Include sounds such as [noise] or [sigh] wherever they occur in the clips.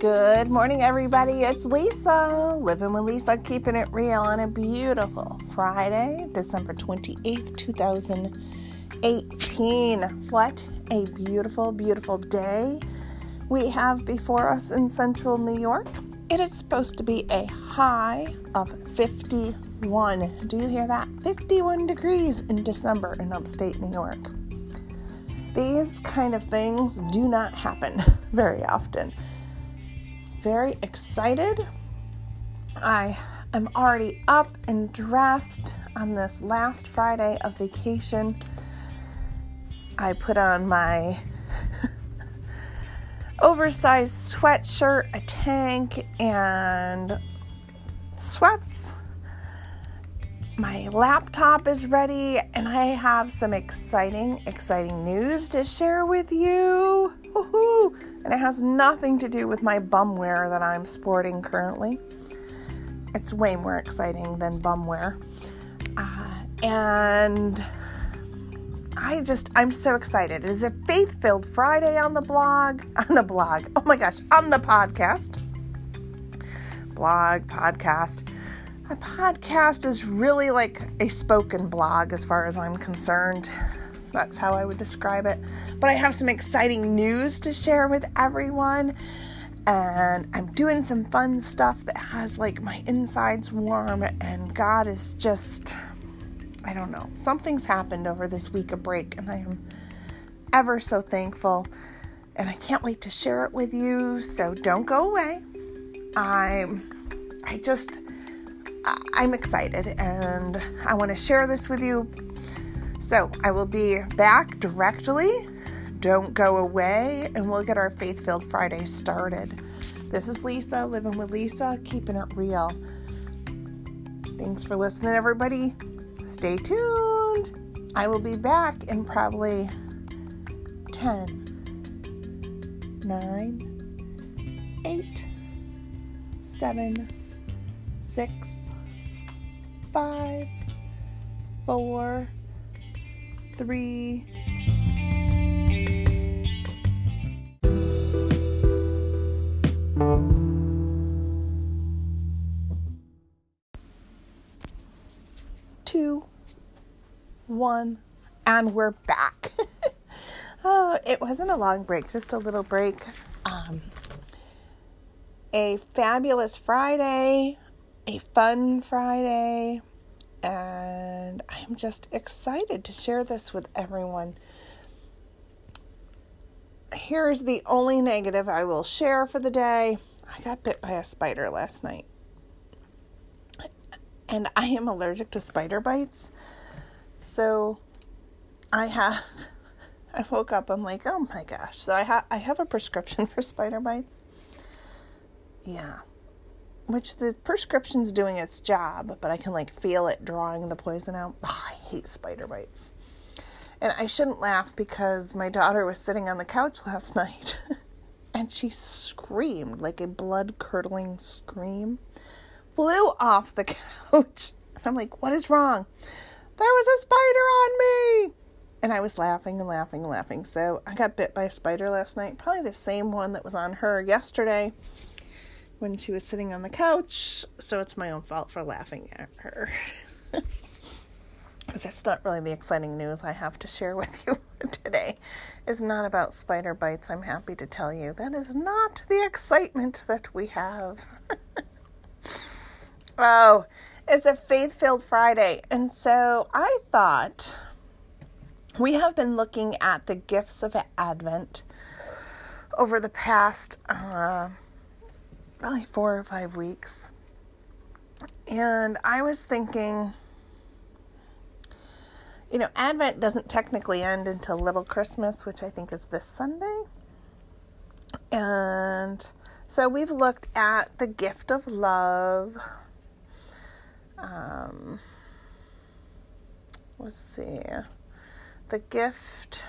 Good morning, everybody. It's Lisa, living with Lisa, keeping it real on a beautiful Friday, December 28th, 2018. What a beautiful, beautiful day we have before us in central New York. It is supposed to be a high of 51. Do you hear that? 51 degrees in December in upstate New York. These kind of things do not happen [laughs] very often very excited. I am already up and dressed on this last Friday of vacation. I put on my [laughs] oversized sweatshirt, a tank, and sweats. My laptop is ready, and I have some exciting, exciting news to share with you. Woo-hoo. And it has nothing to do with my bumwear that I'm sporting currently. It's way more exciting than bumwear. Uh, and I just, I'm so excited. It is a faith filled Friday on the blog, [laughs] on the blog, oh my gosh, on the podcast. Blog, podcast. A podcast is really like a spoken blog as far as I'm concerned. That's how I would describe it. But I have some exciting news to share with everyone. And I'm doing some fun stuff that has like my insides warm. And God is just, I don't know, something's happened over this week of break. And I am ever so thankful. And I can't wait to share it with you. So don't go away. I'm, I just, I'm excited and I want to share this with you so I will be back directly. Don't go away, and we'll get our Faith Filled Friday started. This is Lisa, living with Lisa, keeping it real. Thanks for listening, everybody. Stay tuned. I will be back in probably 10, 9, 8, 7, 6, 5, 4, three. Two, one, and we're back. [laughs] oh, it wasn't a long break, just a little break. Um, a fabulous Friday, a fun Friday, and I'm just excited to share this with everyone. Here's the only negative I will share for the day I got bit by a spider last night. And I am allergic to spider bites. So I have [laughs] I woke up I'm like, "Oh my gosh." So I have I have a prescription [laughs] for spider bites. Yeah which the prescription's doing its job, but I can like feel it drawing the poison out. Oh, I hate spider bites. And I shouldn't laugh because my daughter was sitting on the couch [laughs] last night and she screamed like a blood curdling scream, flew off the [laughs] couch. And I'm like, what is wrong? There was a spider on me. And I was laughing and laughing and laughing. So I got bit by a spider last night, probably the same one that was on her yesterday when she was sitting on the couch, so it's my own fault for laughing at her. but [laughs] that's not really the exciting news I have to share with you [laughs] today. Is not about spider bites, I'm happy to tell you. That is not the excitement that we have. [laughs] oh, it's a faith filled Friday. And so I thought we have been looking at the gifts of Advent over the past. Uh, probably four or five weeks. And I was thinking, you know, Advent doesn't technically end until Little Christmas, which I think is this Sunday. And so we've looked at the gift of love. Um, let's see. The gift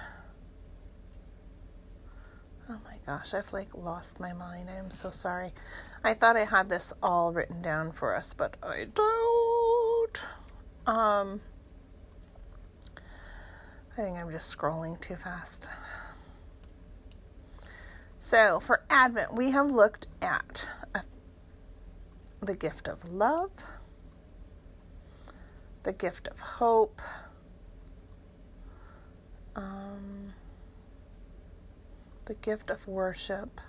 gosh, I've like lost my mind. I'm so sorry. I thought I had this all written down for us, but I don't. Um I think I'm just scrolling too fast. So, for Advent, we have looked at a, the gift of love, the gift of hope, um, the gift of worship,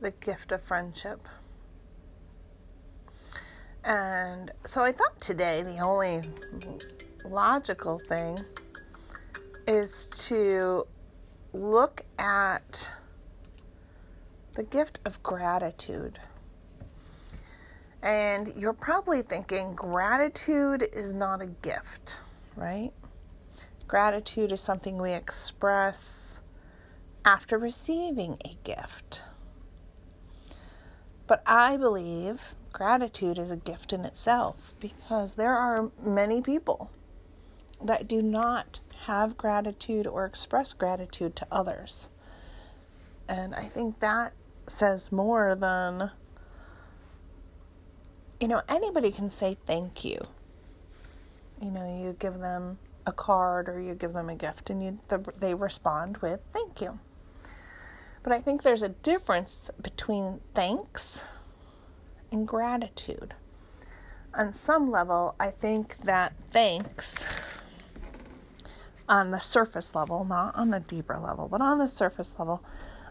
the gift of friendship. And so I thought today the only logical thing is to look at the gift of gratitude. And you're probably thinking gratitude is not a gift, right? Gratitude is something we express after receiving a gift. But I believe gratitude is a gift in itself because there are many people that do not have gratitude or express gratitude to others. And I think that says more than, you know, anybody can say thank you. You know, you give them a card or you give them a gift and you, they respond with thank you. But I think there's a difference between thanks and gratitude. On some level, I think that thanks on the surface level, not on a deeper level, but on the surface level,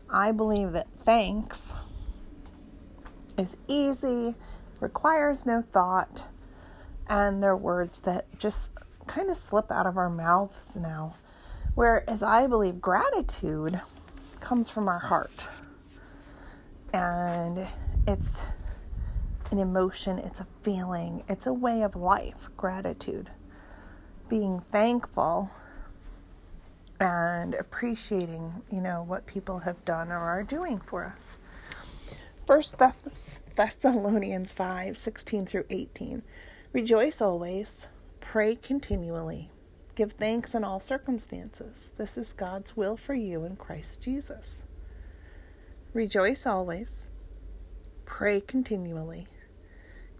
I believe that thanks is easy, requires no thought, and they're words that just kind of slip out of our mouths now. Whereas I believe gratitude comes from our heart. And it's an emotion, it's a feeling, it's a way of life, gratitude. Being thankful and appreciating, you know, what people have done or are doing for us. First Thess- Thessalonians 5 16 through 18. Rejoice always, pray continually, give thanks in all circumstances. This is God's will for you in Christ Jesus. Rejoice always, pray continually,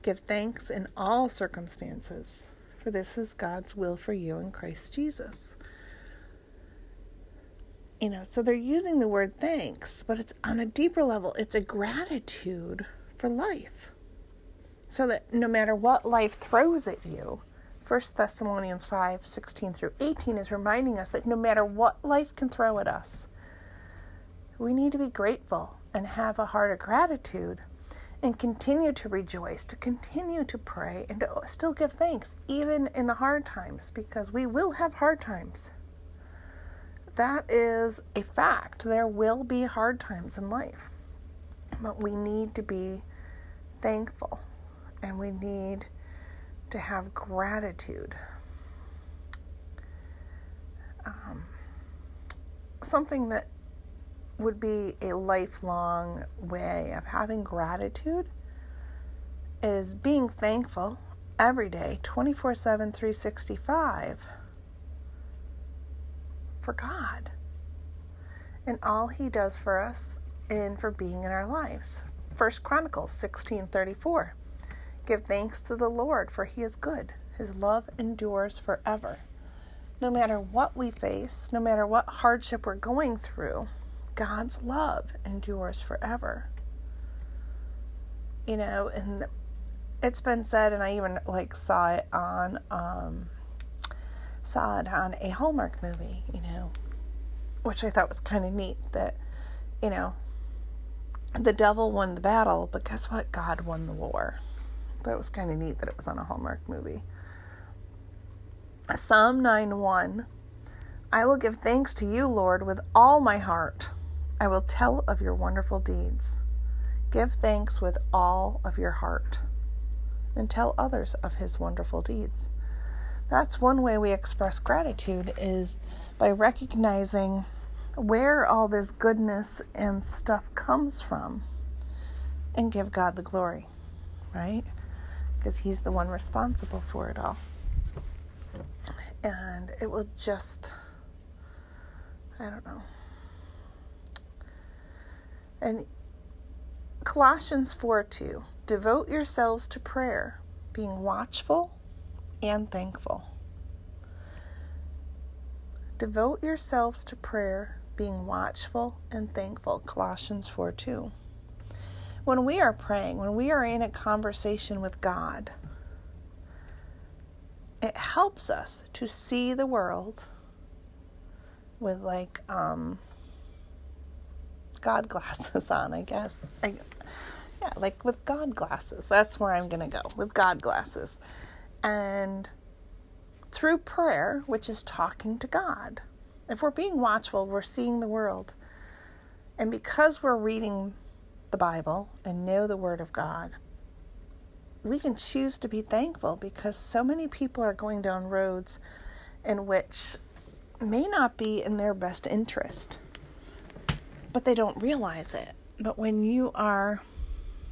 give thanks in all circumstances, for this is God's will for you in Christ Jesus you know, so they're using the word thanks, but it's on a deeper level, it's a gratitude for life. So that no matter what life throws at you, 1 Thessalonians 5 16 through 18 is reminding us that no matter what life can throw at us, we need to be grateful and have a heart of gratitude and continue to rejoice, to continue to pray, and to still give thanks, even in the hard times, because we will have hard times that is a fact. There will be hard times in life, but we need to be thankful and we need to have gratitude. Um, something that would be a lifelong way of having gratitude is being thankful every day, 24 7, 365 for God and all he does for us and for being in our lives. First Chronicles 16:34. Give thanks to the Lord for he is good. His love endures forever. No matter what we face, no matter what hardship we're going through, God's love endures forever. You know, and it's been said and I even like saw it on um saw it on a Hallmark movie, you know, which I thought was kind of neat that, you know, the devil won the battle, but guess what? God won the war. That was kind of neat that it was on a Hallmark movie. Psalm 9 1 I will give thanks to you, Lord, with all my heart. I will tell of your wonderful deeds. Give thanks with all of your heart and tell others of his wonderful deeds that's one way we express gratitude is by recognizing where all this goodness and stuff comes from and give God the glory, right? Because He's the one responsible for it all. And it will just, I don't know. And Colossians 4 2 Devote yourselves to prayer, being watchful and thankful. Devote yourselves to prayer, being watchful and thankful. Colossians 4 2. When we are praying, when we are in a conversation with God, it helps us to see the world with like um god glasses [laughs] on i guess. I, yeah like with god glasses. That's where i'm gonna go with god glasses. And through prayer which is talking to god if we're being watchful we're seeing the world. And because we're reading the bible and know the word of god we can choose to be thankful because so many people are going down roads in which may not be in their best interest, but they don't realize it. But when you are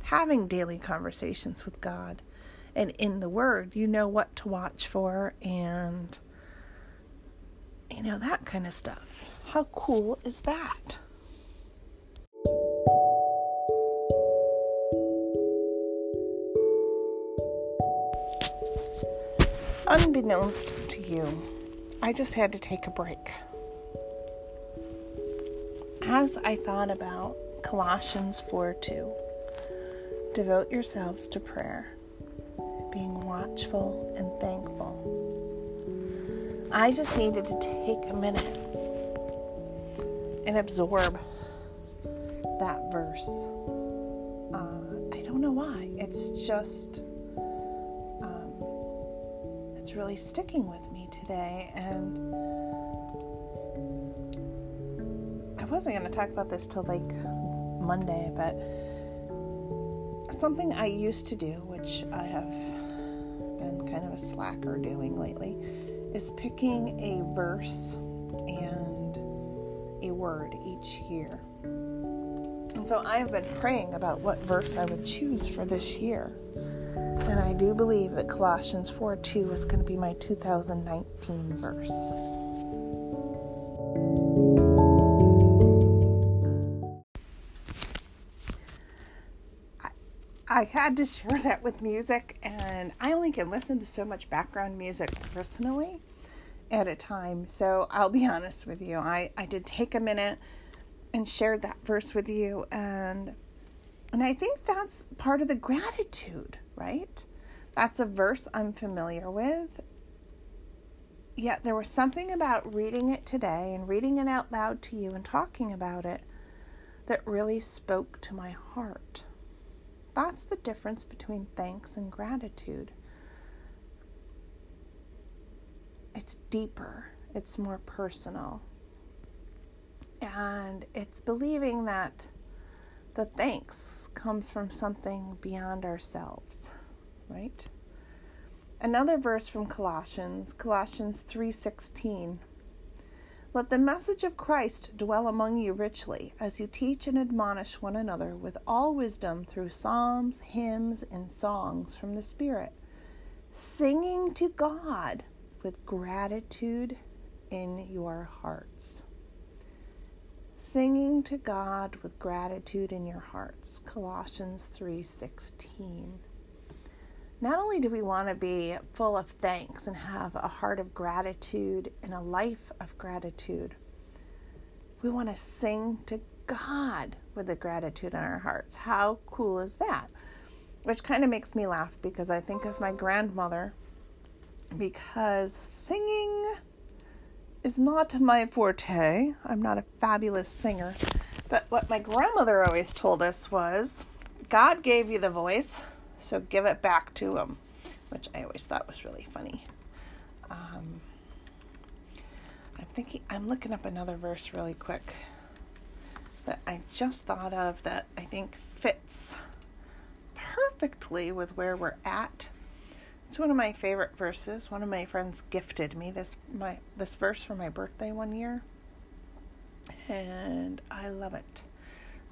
having daily conversations with God and in the Word, you know what to watch for and, you know, that kind of stuff. How cool is that? Unbeknownst to you, I just had to take a break. As I thought about Colossians 4 2, devote yourselves to prayer, being watchful and thankful. I just needed to take a minute and absorb that verse. Uh, I don't know why. It's just really sticking with me today. And I wasn't going to talk about this till like Monday, but something I used to do, which I have been kind of a slacker doing lately, is picking a verse and a word each year. And so I have been praying about what verse I would choose for this year. And I do believe that Colossians 4 2 is going to be my 2019 verse. I had to share that with music, and I only can listen to so much background music personally at a time. So I'll be honest with you. I, I did take a minute and shared that verse with you, and and I think that's part of the gratitude right? That's a verse I'm familiar with. Yet there was something about reading it today and reading it out loud to you and talking about it that really spoke to my heart. That's the difference between thanks and gratitude. It's deeper, it's more personal. And it's believing that the thanks comes from something beyond ourselves, right? Another verse from Colossians, Colossians 3:16. Let the message of Christ dwell among you richly as you teach and admonish one another with all wisdom through psalms, hymns, and songs from the Spirit, singing to God with gratitude in your hearts singing to God with gratitude in your hearts. Colossians 3:16. Not only do we want to be full of thanks and have a heart of gratitude and a life of gratitude, we want to sing to God with the gratitude in our hearts. How cool is that? Which kind of makes me laugh because I think of my grandmother because singing is not my forte. I'm not a fabulous singer. But what my grandmother always told us was God gave you the voice, so give it back to him, which I always thought was really funny. Um, I'm thinking, I'm looking up another verse really quick that I just thought of that I think fits perfectly with where we're at it's one of my favorite verses. One of my friends gifted me this my this verse for my birthday one year. And I love it.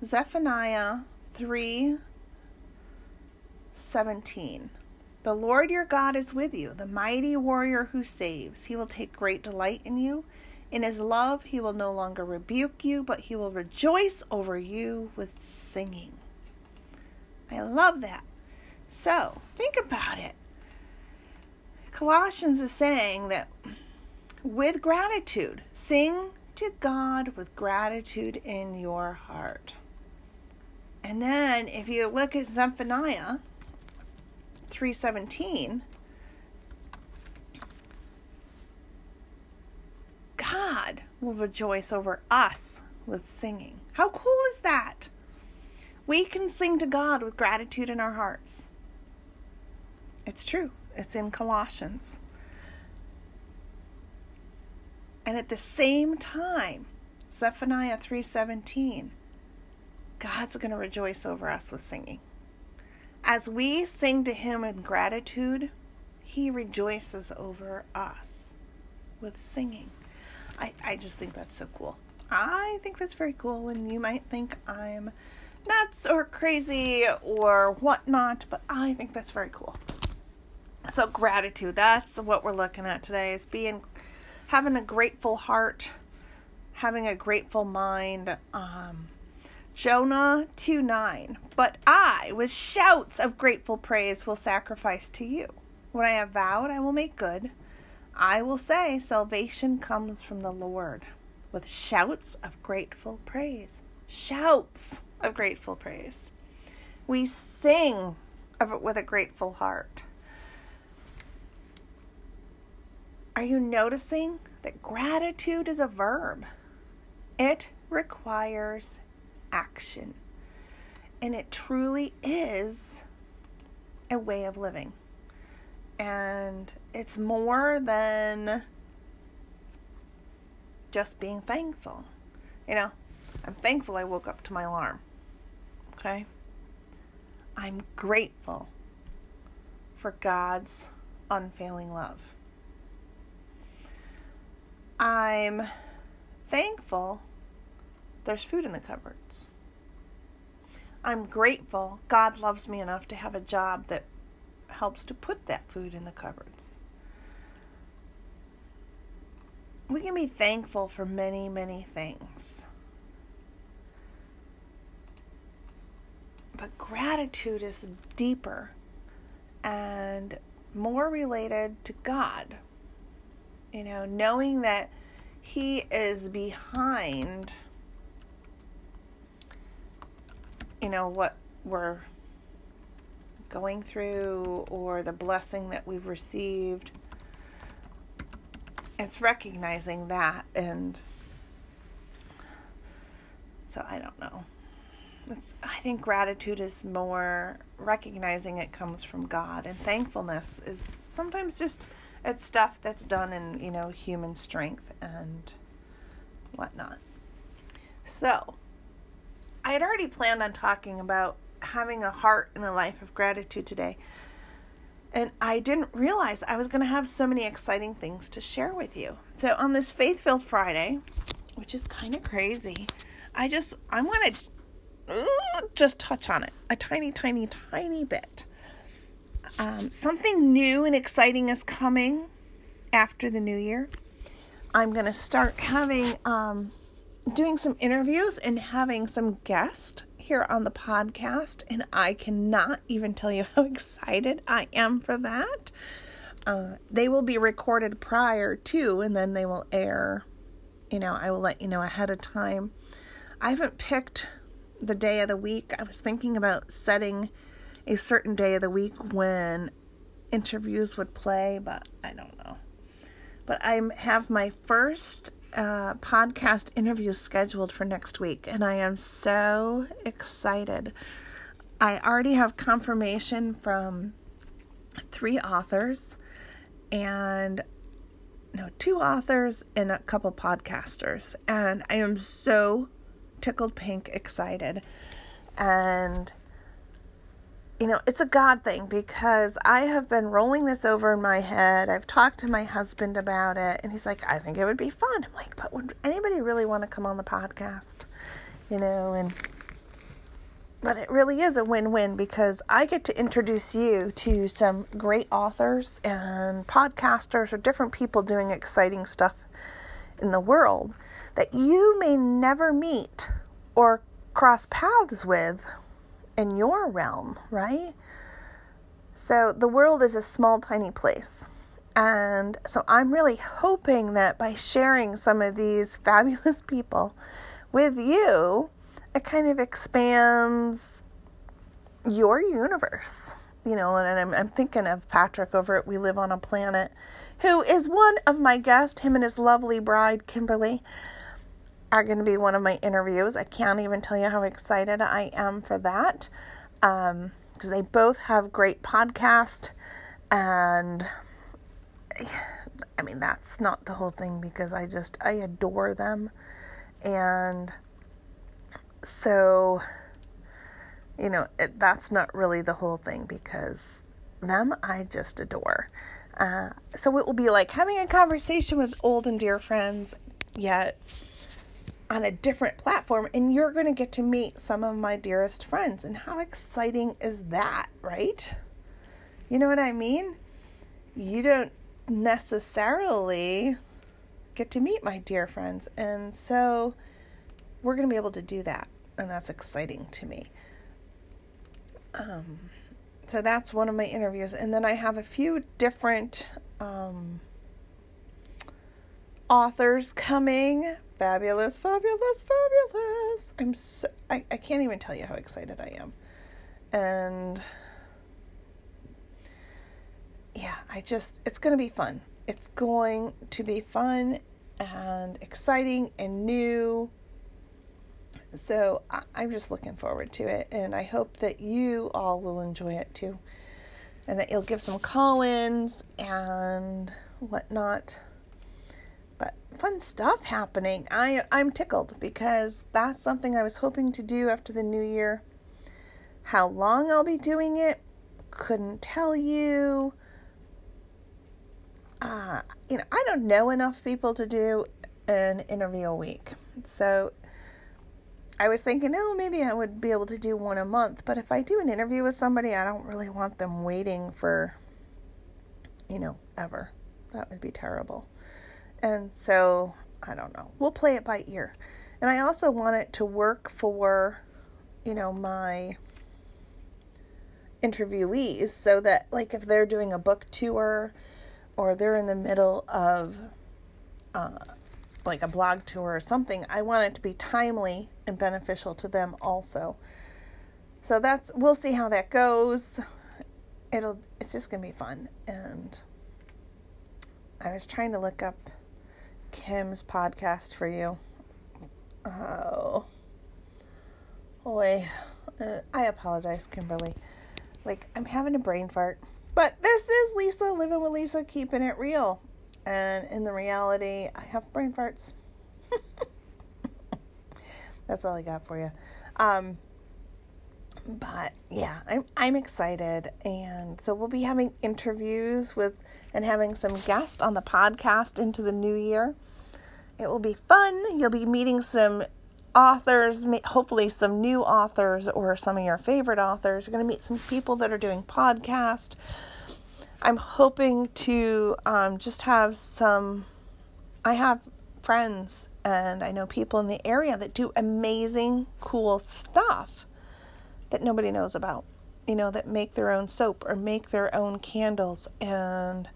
Zephaniah 3 17. The Lord your God is with you, the mighty warrior who saves. He will take great delight in you. In his love, he will no longer rebuke you, but he will rejoice over you with singing. I love that. So, think about it. Colossians is saying that with gratitude, sing to God with gratitude in your heart. And then if you look at Zephaniah 317, God will rejoice over us with singing. How cool is that? We can sing to God with gratitude in our hearts. It's true. It's in Colossians. And at the same time, Zephaniah 3:17, God's going to rejoice over us with singing. As we sing to him in gratitude, he rejoices over us with singing. I, I just think that's so cool. I think that's very cool, and you might think I'm nuts or crazy or whatnot, but I think that's very cool. So gratitude, that's what we're looking at today is being having a grateful heart, having a grateful mind. Um, Jonah 2 9. But I, with shouts of grateful praise, will sacrifice to you. When I have vowed, I will make good. I will say, salvation comes from the Lord with shouts of grateful praise. Shouts of grateful praise. We sing of it with a grateful heart. Are you noticing that gratitude is a verb? It requires action. And it truly is a way of living. And it's more than just being thankful. You know, I'm thankful I woke up to my alarm. Okay? I'm grateful for God's unfailing love. I'm thankful there's food in the cupboards. I'm grateful God loves me enough to have a job that helps to put that food in the cupboards. We can be thankful for many, many things. But gratitude is deeper and more related to God you know, knowing that He is behind, you know, what we're going through or the blessing that we've received. It's recognizing that and so I don't know. It's, I think gratitude is more recognizing it comes from God, and thankfulness is sometimes just it's stuff that's done in, you know, human strength and whatnot. So, I had already planned on talking about having a heart and a life of gratitude today. And I didn't realize I was going to have so many exciting things to share with you. So, on this Faith Filled Friday, which is kind of crazy, I just, I want to uh, just touch on it a tiny, tiny, tiny bit. Um, something new and exciting is coming after the new year. I'm going to start having, um, doing some interviews and having some guests here on the podcast. And I cannot even tell you [laughs] how excited I am for that. Uh, they will be recorded prior to, and then they will air. You know, I will let you know ahead of time. I haven't picked the day of the week. I was thinking about setting a certain day of the week when interviews would play, but I don't know. But I have my first uh, podcast interview scheduled for next week, and I am so excited. I already have confirmation from three authors and no, two authors and a couple podcasters, and I am so tickled pink excited. And you know, it's a God thing because I have been rolling this over in my head. I've talked to my husband about it, and he's like, I think it would be fun. I'm like, but would anybody really want to come on the podcast? You know, and but it really is a win win because I get to introduce you to some great authors and podcasters or different people doing exciting stuff in the world that you may never meet or cross paths with in your realm, right? So the world is a small, tiny place. And so I'm really hoping that by sharing some of these [laughs] fabulous people with you, it kind of expands your universe. You know, and I'm, I'm thinking of Patrick over at We Live on a Planet, who is one of my guests. Him and his lovely bride, Kimberly, are going to be one of my interviews. I can't even tell you how excited I am for that because um, they both have great podcast and I mean that's not the whole thing because I just I adore them and so you know it, that's not really the whole thing because them I just adore uh, so it will be like having a conversation with old and dear friends yet on a different platform and you're going to get to meet some of my dearest friends and how exciting is that right you know what I mean you don't necessarily get to meet my dear friends. And so we're going to be able to do that. And that's exciting to me. Um, so that's one of my interviews. And then I have a few different um, authors coming. Fabulous, fabulous, fabulous. I'm so, I, I can't even tell you how excited I am. And yeah, I just, it's going to be fun. It's going to be fun and exciting and new. So I'm just looking forward to it, and I hope that you all will enjoy it too, and that you'll give some call ins and whatnot. Fun stuff happening. I, I'm tickled because that's something I was hoping to do after the new year. How long I'll be doing it, couldn't tell you uh, you know, I don't know enough people to do an interview a week. So I was thinking, oh, maybe I would be able to do one a month. But if I do an interview with somebody, I don't really want them waiting for, you know, ever. That would be terrible. And so I don't know. We'll play it by ear. And I also want it to work for, you know, my interviewees so that, like, if they're doing a book tour, or they're in the middle of uh, like a blog tour or something, I want it to be timely and beneficial to them also. So that's we'll see how that goes. It'll it's just gonna be fun. And I was trying to look up Kim's podcast for you. Oh, boy, uh, I apologize, Kimberly. Like I'm having a brain fart. But this is Lisa living with Lisa, keeping it real. And in the reality, I have brain farts. [laughs] That's all I got for you. Um, but yeah, I'm I'm excited, and so we'll be having interviews with and having some guests on the podcast into the new year. It will be fun. You'll be meeting some authors, hopefully some new authors or some of your favorite authors. You're going to meet some people that are doing podcast. I'm hoping to um, just have some. I have friends and I know people in the area that do amazing, cool stuff that nobody knows about. You know, that make their own soap or make their own candles. And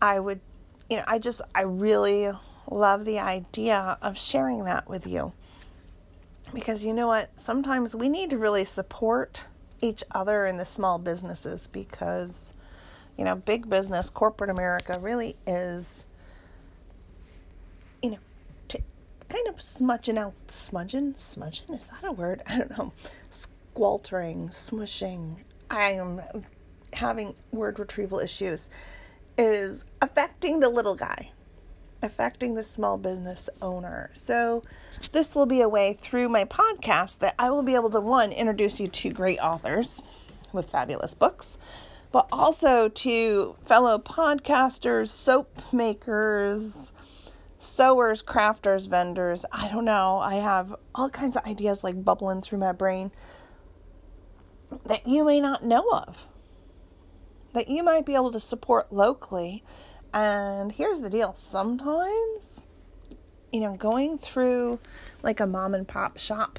I would, you know, I just, I really love the idea of sharing that with you. Because you know what? Sometimes we need to really support each other in the small businesses because, you know, big business, corporate America really is, you know, kind of smudging out, smudging, smudging, is that a word? I don't know. Squaltering, smushing. I am having word retrieval issues, is affecting the little guy affecting the small business owner. So, this will be a way through my podcast that I will be able to one introduce you to great authors with fabulous books, but also to fellow podcasters, soap makers, sewers, crafters, vendors. I don't know. I have all kinds of ideas like bubbling through my brain that you may not know of. That you might be able to support locally and here's the deal sometimes, you know, going through like a mom and pop shop,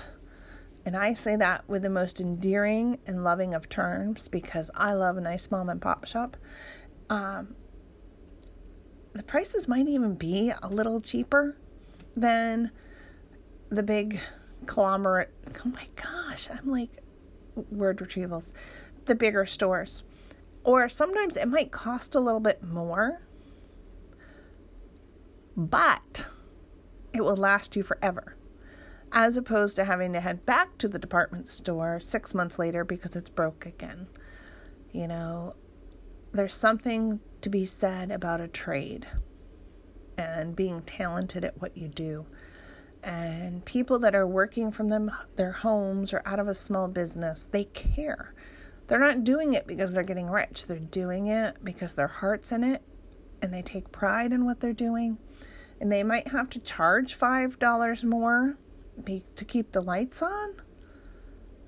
and I say that with the most endearing and loving of terms because I love a nice mom and pop shop. Um, the prices might even be a little cheaper than the big conglomerate. Oh my gosh, I'm like word retrievals. The bigger stores. Or sometimes it might cost a little bit more, but it will last you forever. As opposed to having to head back to the department store six months later because it's broke again. You know, there's something to be said about a trade and being talented at what you do. And people that are working from them their homes or out of a small business, they care. They're not doing it because they're getting rich. They're doing it because their heart's in it and they take pride in what they're doing. And they might have to charge $5 more be, to keep the lights on,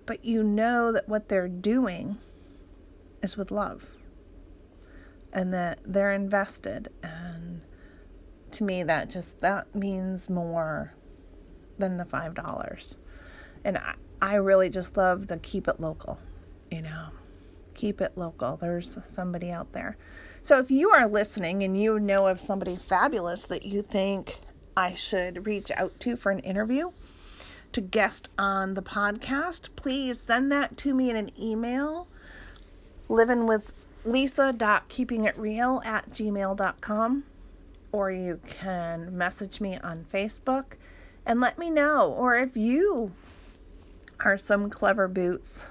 but you know that what they're doing is with love and that they're invested and to me that just that means more than the five dollars. And I, I really just love the keep it local you know. Keep it local. There's somebody out there. So if you are listening and you know of somebody fabulous that you think i should reach out to for an interview to guest on the podcast please send that to me in an email. Living with lisa.keepingitreal at gmail.com or you can message me on Facebook and let me know. Or if you are some clever boots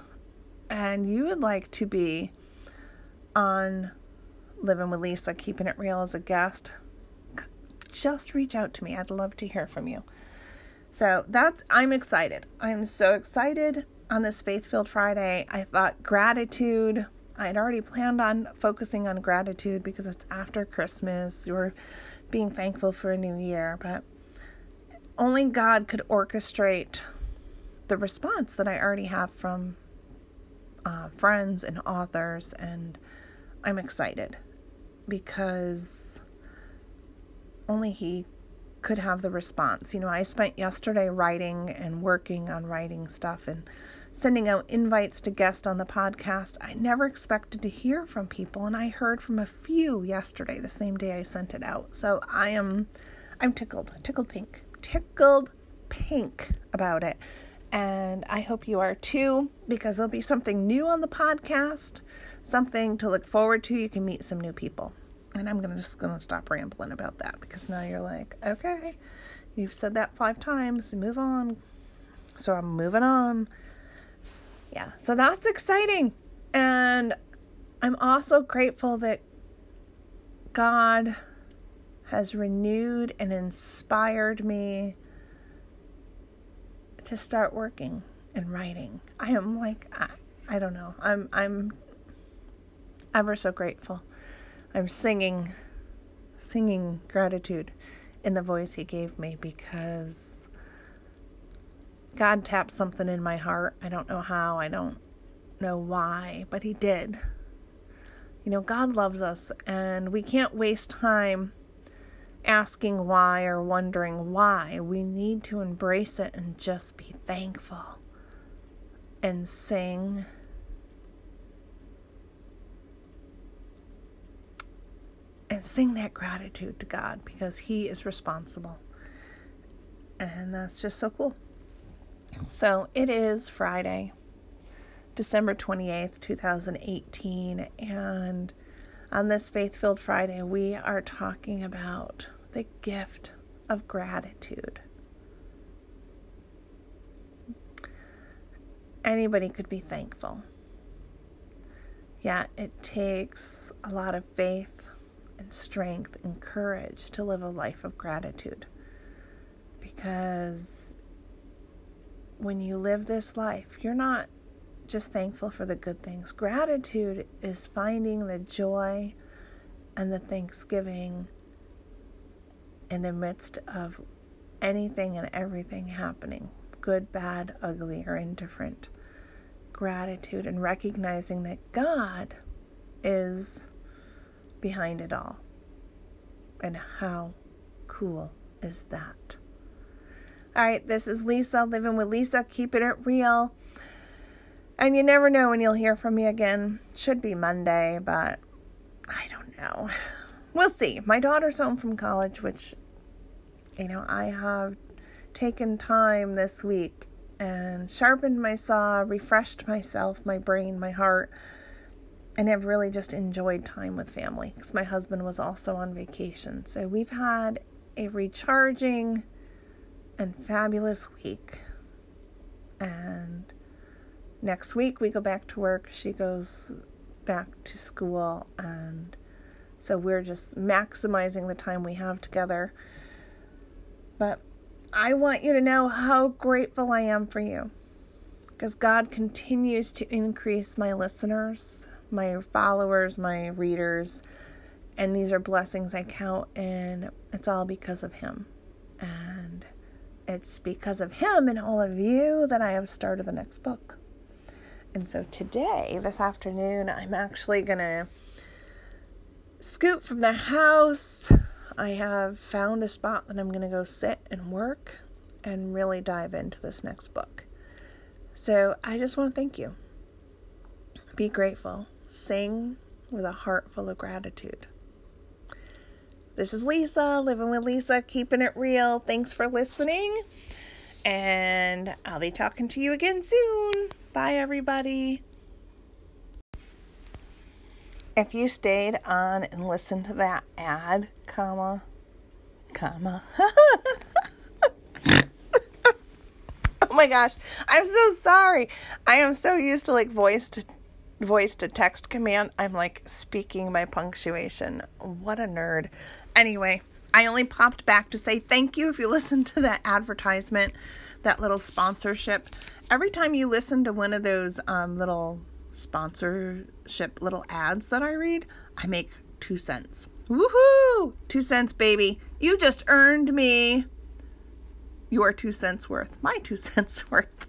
and you would like to be on Living with Lisa, Keeping It Real as a guest, just reach out to me. I'd love to hear from you. So that's, I'm excited. I'm so excited on this Faith Filled Friday. I thought gratitude I had already planned on focusing on gratitude because it's after Christmas. We're being thankful for a new year, but only God could orchestrate the response that I already have from uh, friends and authors, and I'm excited because only He could have the response. You know, I spent yesterday writing and working on writing stuff and sending out invites to guests on the podcast. I never expected to hear from people, and I heard from a few yesterday, the same day I sent it out. So I am, I'm tickled, tickled pink, tickled pink about it. And I hope you are too, because there'll be something new on the podcast, something to look forward to. You can meet some new people. And I'm gonna just gonna stop rambling about that because now you're like, okay, you've said that five times, move on. So I'm moving on yeah, so that's exciting. And I'm also grateful that God has renewed and inspired me to start working and writing. I am like I, I don't know. I'm I'm ever so grateful. I'm singing singing gratitude in the voice he gave me because God tapped something in my heart. I don't know how, I don't know why, but He did. You know, God loves us, and we can't waste time asking why or wondering why. We need to embrace it and just be thankful and sing. And sing that gratitude to God because He is responsible. And that's just so cool. So it is Friday, December 28th, 2018, and on this Faith Filled Friday, we are talking about the gift of gratitude. Anybody could be thankful. Yet it takes a lot of faith and strength and courage to live a life of gratitude because when you live this life, you're not just thankful for the good things. Gratitude is finding the joy and the thanksgiving in the midst of anything and everything happening good, bad, ugly, or indifferent. Gratitude and recognizing that God is behind it all. And how cool is that? All right, this is Lisa, living with Lisa, keeping it real. And you never know when you'll hear from me again. Should be Monday, but I don't know. we'll see. My daughter's home from college, which, you know, I have taken time this week and sharpened my saw, refreshed myself, my brain, my heart, and have really just enjoyed time with family because my husband was also on vacation. So we've had a recharging and fabulous week. And next week we go back to work. She goes back to school and so we're just maximizing the time we have together. But I want you to know how grateful I am for you because God continues to increase my listeners, my followers, my readers, and these are blessings I count, and it's all because of Him. And it's because of Him and all of you that I have started the next book. And so today, this afternoon, I'm actually going to scoop from the house. I have found a spot that I'm going to go sit and work and really dive into this next book. So I just want to thank you. Be grateful. Sing with a heart full of gratitude. This is Lisa, living with Lisa, keeping it real. Thanks for listening. And I'll be talking to you again soon. Bye, everybody. If you stayed on and listened to that ad, comma, comma. [laughs] oh my gosh, I'm so sorry. I am so used to like voice to voice to text command. I'm like speaking my punctuation. What a nerd. Anyway, I only popped back to say thank you if you [laughs] listened to that advertisement, that little sponsorship. Every time you listen to one of those um, little sponsorship little ads that I read, I make two cents. Woohoo! Two cents, baby. You just earned me your two cents worth. My two [laughs] cents worth.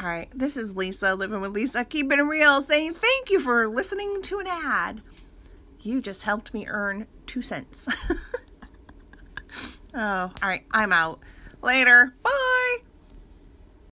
All right, this is Lisa, living with Lisa, keeping it real, saying thank you for listening to an ad. You just helped me earn two cents. [laughs] oh, all right, I'm out. Later. Bye.